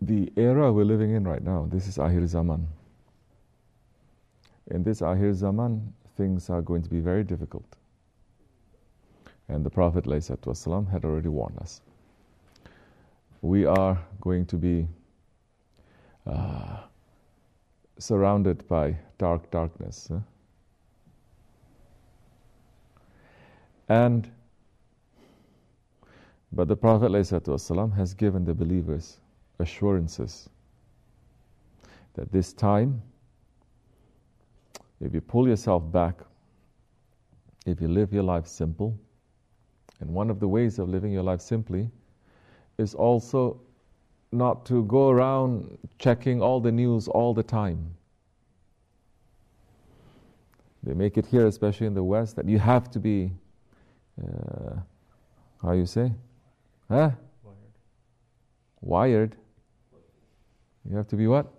the era we're living in right now, this is Ahir Zaman. In this Ahir Zaman, things are going to be very difficult. And the Prophet ﷺ had already warned us. We are going to be uh, surrounded by dark darkness. Huh? And but the Prophet ﷺ has given the believers assurances that this time, if you pull yourself back, if you live your life simple, and one of the ways of living your life simply is also not to go around checking all the news all the time. They make it here, especially in the West, that you have to be, uh, how you say? Huh? Wired. Wired. You have to be what?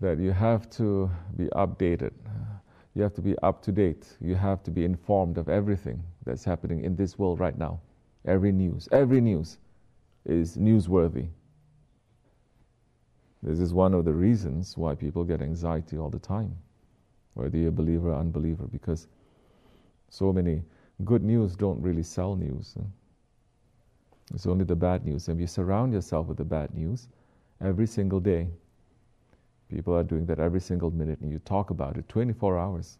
That you have to be updated. You have to be up to date. You have to be informed of everything that's happening in this world right now. Every news, every news is newsworthy. This is one of the reasons why people get anxiety all the time, whether you're a believer or unbeliever, because so many good news don't really sell news. It's only the bad news. And if you surround yourself with the bad news every single day, people are doing that every single minute, and you talk about it 24 hours.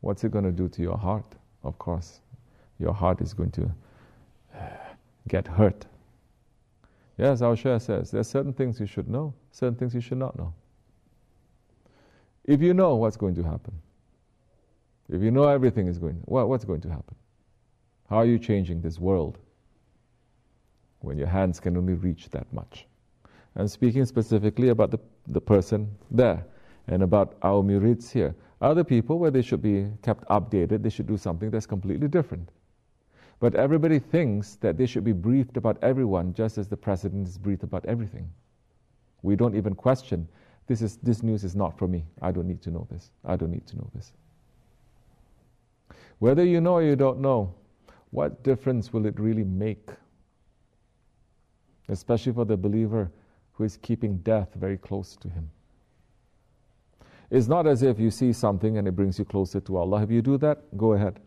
What's it going to do to your heart? Of course, your heart is going to uh, get hurt. Yes, our Shah says there are certain things you should know, certain things you should not know. If you know what's going to happen, if you know everything is going, well, what's going to happen? How are you changing this world when your hands can only reach that much? I'm speaking specifically about the, the person there and about our murids here. Other people, where they should be kept updated, they should do something that's completely different. But everybody thinks that they should be briefed about everyone just as the president is briefed about everything. We don't even question this, is, this news is not for me. I don't need to know this. I don't need to know this. Whether you know or you don't know, what difference will it really make? Especially for the believer who is keeping death very close to him. It's not as if you see something and it brings you closer to Allah. If you do that, go ahead.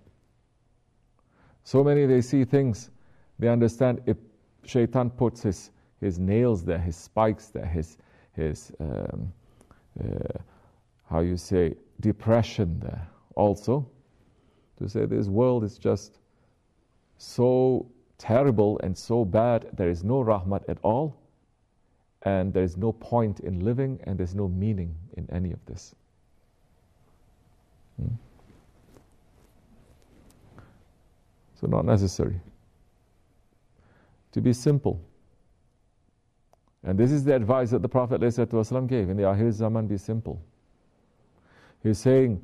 So many they see things, they understand if shaitan puts his, his nails there, his spikes there, his, his um, uh, how you say, depression there also, to say this world is just so terrible and so bad, there is no rahmat at all, and there is no point in living, and there's no meaning in any of this. Hmm? So, not necessary. To be simple. And this is the advice that the Prophet gave in the Ahir Zaman be simple. He's saying,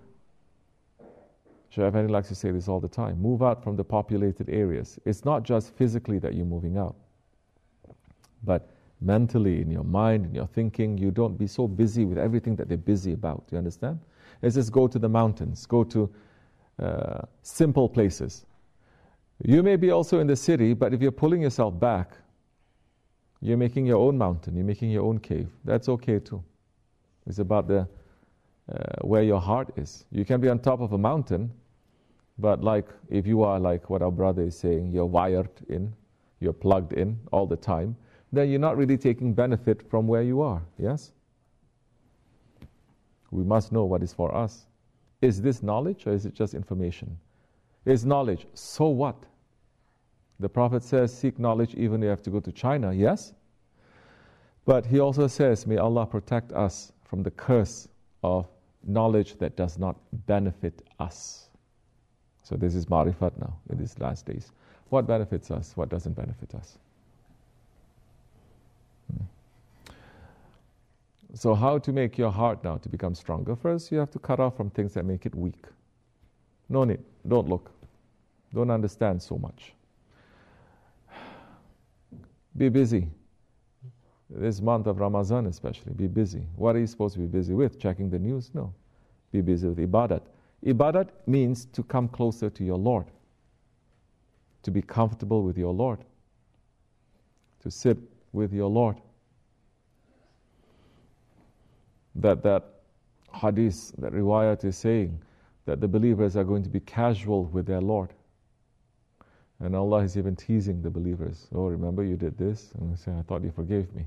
Effendi likes to say this all the time move out from the populated areas. It's not just physically that you're moving out, but mentally, in your mind, in your thinking, you don't be so busy with everything that they're busy about. You understand? Let's just go to the mountains, go to uh, simple places. You may be also in the city, but if you're pulling yourself back, you're making your own mountain, you're making your own cave. That's okay too. It's about the uh, where your heart is. You can be on top of a mountain, but like if you are like what our brother is saying, you're wired in, you're plugged in all the time, then you're not really taking benefit from where you are. Yes? We must know what is for us. Is this knowledge or is it just information? is knowledge. So what? The Prophet says, seek knowledge even if you have to go to China, yes? But he also says, may Allah protect us from the curse of knowledge that does not benefit us. So this is marifat now in these last days. What benefits us? What doesn't benefit us? So, how to make your heart now to become stronger? First, you have to cut off from things that make it weak. No need. Don't look don't understand so much. Be busy. This month of Ramadan, especially, be busy. What are you supposed to be busy with? Checking the news? No. Be busy with ibadat. Ibadat means to come closer to your Lord, to be comfortable with your Lord, to sit with your Lord. That that hadith, that riwayat is saying that the believers are going to be casual with their Lord. And Allah is even teasing the believers. Oh, remember you did this? And they say, I thought you forgave me.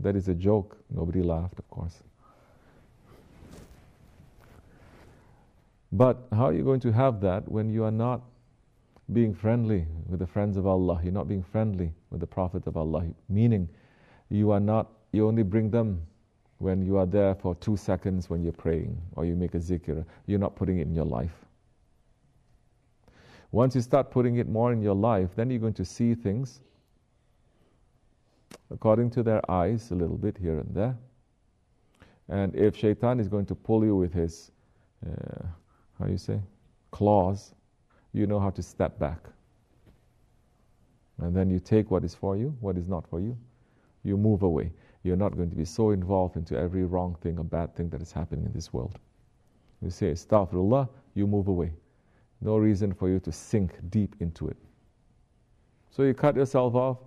That is a joke. Nobody laughed, of course. But how are you going to have that when you are not being friendly with the friends of Allah? You're not being friendly with the Prophet of Allah. Meaning, you are not, you only bring them when you are there for two seconds when you're praying or you make a zikr. You're not putting it in your life. Once you start putting it more in your life, then you're going to see things according to their eyes a little bit here and there. And if shaitan is going to pull you with his, uh, how you say, claws, you know how to step back. And then you take what is for you, what is not for you, you move away. You're not going to be so involved into every wrong thing or bad thing that is happening in this world. You say, Astaghfirullah, you move away. No reason for you to sink deep into it. So you cut yourself off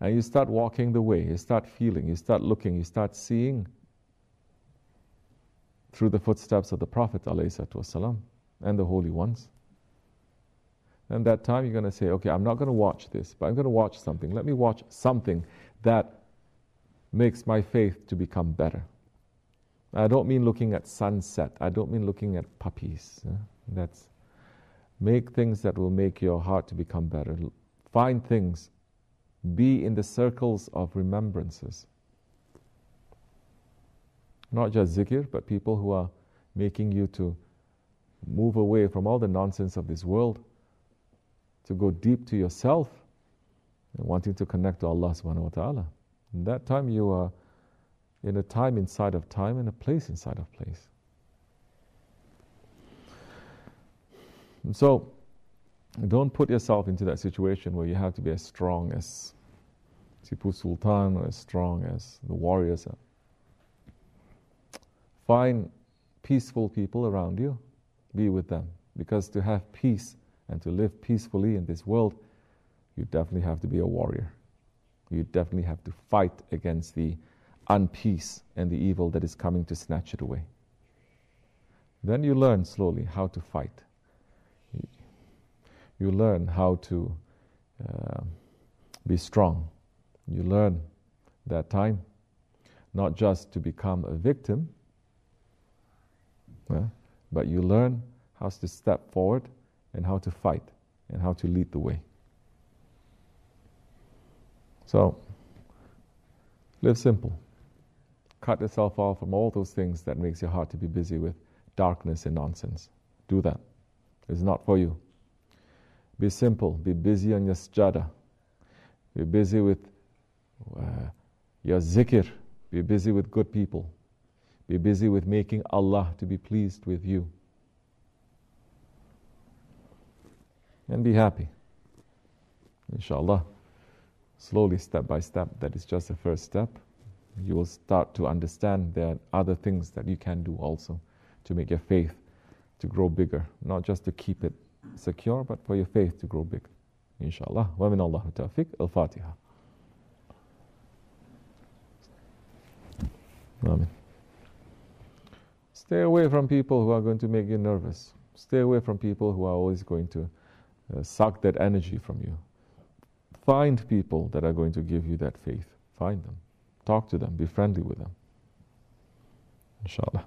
and you start walking the way. You start feeling, you start looking, you start seeing through the footsteps of the Prophet ﷺ and the holy ones. And that time you're going to say, okay, I'm not going to watch this, but I'm going to watch something. Let me watch something that makes my faith to become better. I don't mean looking at sunset. I don't mean looking at puppies. Uh, that's make things that will make your heart to become better. Find things. Be in the circles of remembrances. Not just zikr, but people who are making you to move away from all the nonsense of this world, to go deep to yourself, and wanting to connect to Allah subhanahu wa ta'ala. In that time, you are in a time inside of time and a place inside of place. And so, don't put yourself into that situation where you have to be as strong as Tipu Sultan or as strong as the warriors are. Find peaceful people around you, be with them. Because to have peace and to live peacefully in this world, you definitely have to be a warrior you definitely have to fight against the unpeace and the evil that is coming to snatch it away. Then you learn slowly how to fight. You learn how to uh, be strong. You learn that time not just to become a victim, uh, but you learn how to step forward and how to fight and how to lead the way. So, live simple. Cut yourself off from all those things that makes your heart to be busy with darkness and nonsense. Do that. It's not for you. Be simple. Be busy on your sajda. Be busy with uh, your zikr. Be busy with good people. Be busy with making Allah to be pleased with you. And be happy. Inshallah slowly, step by step, that is just the first step. You will start to understand there are other things that you can do also to make your faith to grow bigger, not just to keep it secure, but for your faith to grow big. Inshallah. Wa min Allah tawfiq. Al-Fatiha. Amen. Stay away from people who are going to make you nervous. Stay away from people who are always going to uh, suck that energy from you. Find people that are going to give you that faith. Find them. Talk to them. Be friendly with them. Inshallah.